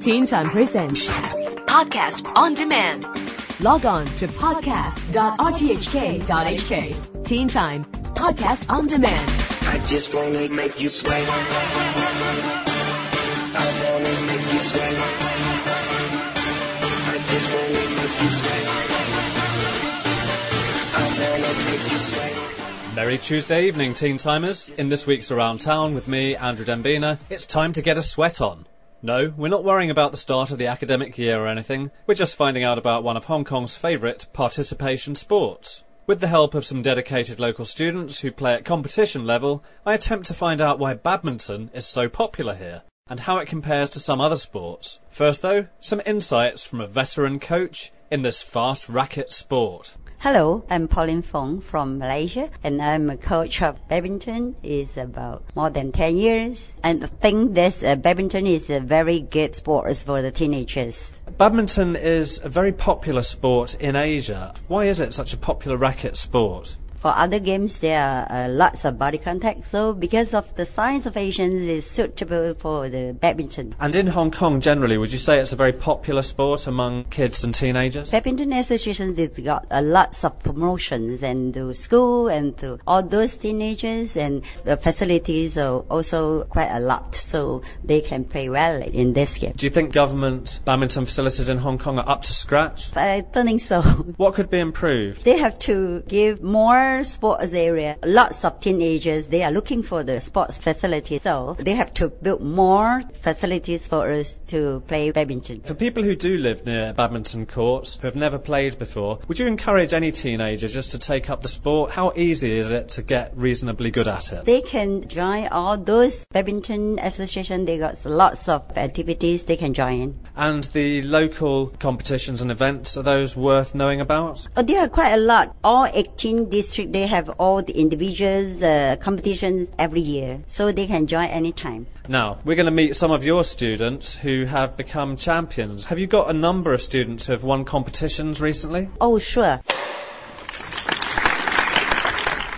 Teen Time Presents Podcast on demand. Log on to podcast.rthk.hk. Teen Time Podcast on Demand. I just wanna make you sweat. I wanna make you sweat. I just wanna make you sweat. I wanna make you sweat. Merry Tuesday evening, Teen Timers. In this week's Around Town with me, Andrew Dembina, it's time to get a sweat on. No, we're not worrying about the start of the academic year or anything. We're just finding out about one of Hong Kong's favourite participation sports. With the help of some dedicated local students who play at competition level, I attempt to find out why badminton is so popular here and how it compares to some other sports. First though, some insights from a veteran coach in this fast racket sport. Hello, I'm Pauline Fong from Malaysia and I'm a coach of badminton is about more than 10 years and I think this uh, badminton is a very good sport for the teenagers. Badminton is a very popular sport in Asia. Why is it such a popular racket sport? For other games, there are uh, lots of body contact. So because of the size of Asians, is suitable for the badminton. And in Hong Kong generally, would you say it's a very popular sport among kids and teenagers? Badminton associations, they've got uh, lots of promotions and to school and to all those teenagers and the facilities are also quite a lot. So they can play well in this game. Do you think government badminton facilities in Hong Kong are up to scratch? I don't think so. What could be improved? They have to give more sports area. Lots of teenagers, they are looking for the sports facilities. So they have to build more facilities for us to play badminton. For people who do live near badminton courts, who have never played before, would you encourage any teenager just to take up the sport? How easy is it to get reasonably good at it? They can join all those badminton association. They got lots of activities they can join in. And the local competitions and events, are those worth knowing about? Oh, there are quite a lot. All 18 districts, they have all the individuals uh, competitions every year. So they can join anytime. Now, we're going to meet some of your students who have become champions. Have you got a number of students who have won competitions recently? Oh, sure.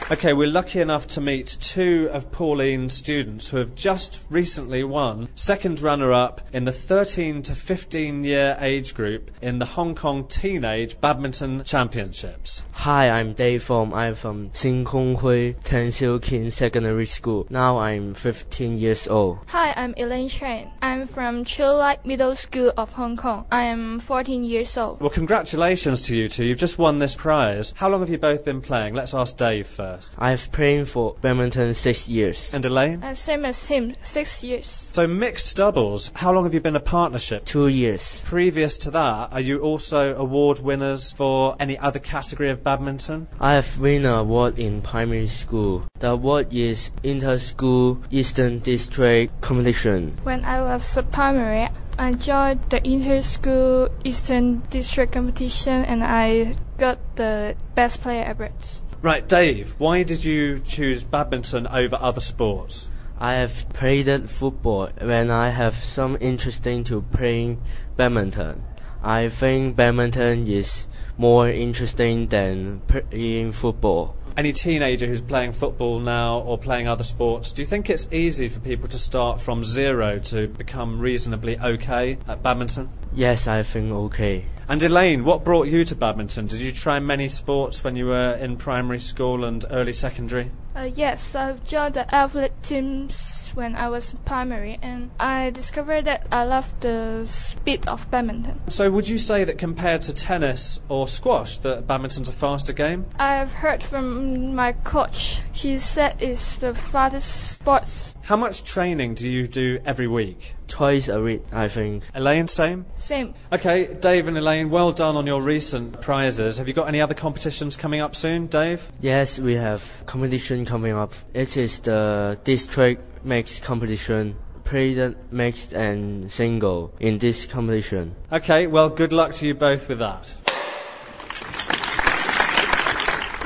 Okay, we're lucky enough to meet two of Pauline's students who have just recently won second runner up in the 13 to 15 year age group in the Hong Kong Teenage Badminton Championships. Hi, I'm Dave Fong. I'm from Sheng Kung Hui Tang Siu Kin Secondary School. Now I'm 15 years old. Hi, I'm Elaine Chen. I'm from Chiu Chulai Middle School of Hong Kong. I am 14 years old. Well, congratulations to you two. You've just won this prize. How long have you both been playing? Let's ask Dave first. I've played for badminton six years. And Elaine? Uh, same as him, six years. So, mixed doubles, how long have you been a partnership? Two years. Previous to that, are you also award winners for any other category of badminton? I have won an award in primary school. The award is Inter-School Eastern District Competition. When I was a primary, I joined the inter-school Eastern District competition and I got the best player awards. Right, Dave, why did you choose badminton over other sports? I have played football when I have some interest into playing badminton. I think badminton is more interesting than playing football. Any teenager who's playing football now or playing other sports, do you think it's easy for people to start from zero to become reasonably okay at badminton? Yes, I think okay. And Elaine, what brought you to badminton? Did you try many sports when you were in primary school and early secondary? Uh, yes, I joined the athletic teams when I was in primary, and I discovered that I love the speed of badminton. So, would you say that compared to tennis or squash, that badminton's a faster game? I've heard from my coach. He said it's the fastest sports. How much training do you do every week? Twice a week, I think. Elaine, same? Same. Okay, Dave and Elaine, well done on your recent prizes. Have you got any other competitions coming up soon, Dave? Yes, we have competition coming up. It is the district mixed competition. Play the mixed and single in this competition. Okay, well, good luck to you both with that.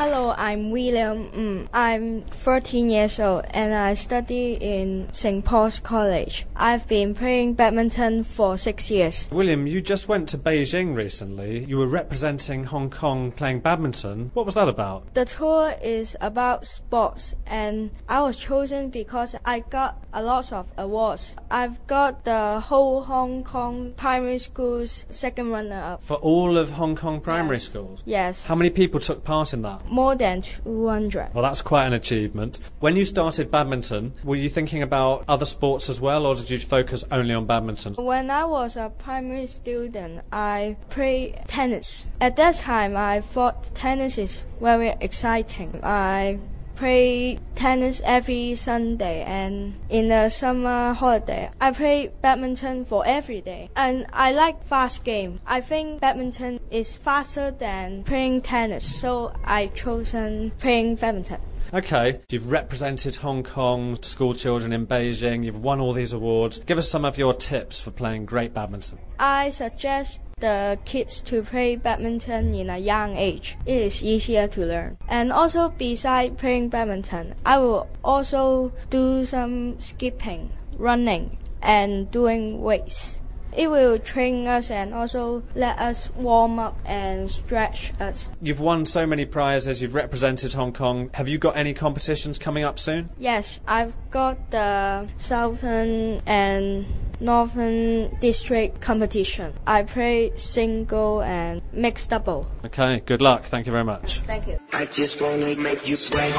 Hello, I'm William. Mm, I'm 13 years old and I study in St. Paul's College. I've been playing badminton for six years. William, you just went to Beijing recently. You were representing Hong Kong playing badminton. What was that about? The tour is about sports and I was chosen because I got a lot of awards. I've got the whole Hong Kong primary school's second runner up. For all of Hong Kong primary Yes. schools? Yes, How many people took part in that? More than 200. Well, that's quite an achievement. When you started badminton, were you thinking about other sports as well, or did you focus only on badminton? When I was a primary student, I played tennis. At that time, I thought tennis is very exciting. I play tennis every Sunday and in the summer holiday, I play badminton for every day. And I like fast game. I think badminton is faster than playing tennis, so I chosen playing badminton. Okay, you've represented Hong Kong school children in Beijing, you've won all these awards. Give us some of your tips for playing great badminton. I suggest the kids to play badminton in a young age. It is easier to learn. And also beside playing badminton, I will also do some skipping, running, and doing weights. It will train us and also let us warm up and stretch us. You've won so many prizes, you've represented Hong Kong. Have you got any competitions coming up soon? Yes, I've got the Southern and Northern District competition. I play single and mixed double. Okay, good luck. Thank you very much. Thank you. I just wanna make you sweat.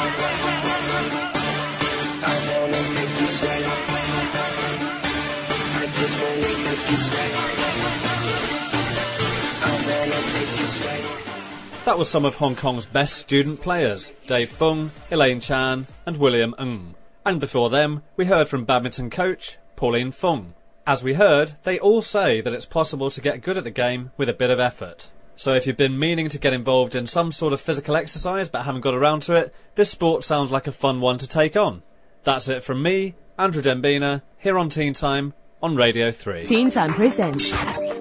I wanna make you sweat. I just wanna make you sweat. I wanna make you sweat. That was some of Hong Kong's best student players Dave Fung, Elaine Chan, and William Ng. And before them, we heard from badminton coach Pauline Fung. As we heard, they all say that it's possible to get good at the game with a bit of effort. So if you've been meaning to get involved in some sort of physical exercise but haven't got around to it, this sport sounds like a fun one to take on. That's it from me, Andrew Dembina, here on Teen Time on Radio 3. Teen Time presents.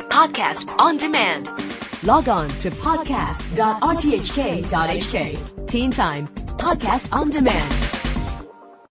Podcast on demand. Log on to podcast.rthk.hk. Teen Time Podcast on Demand.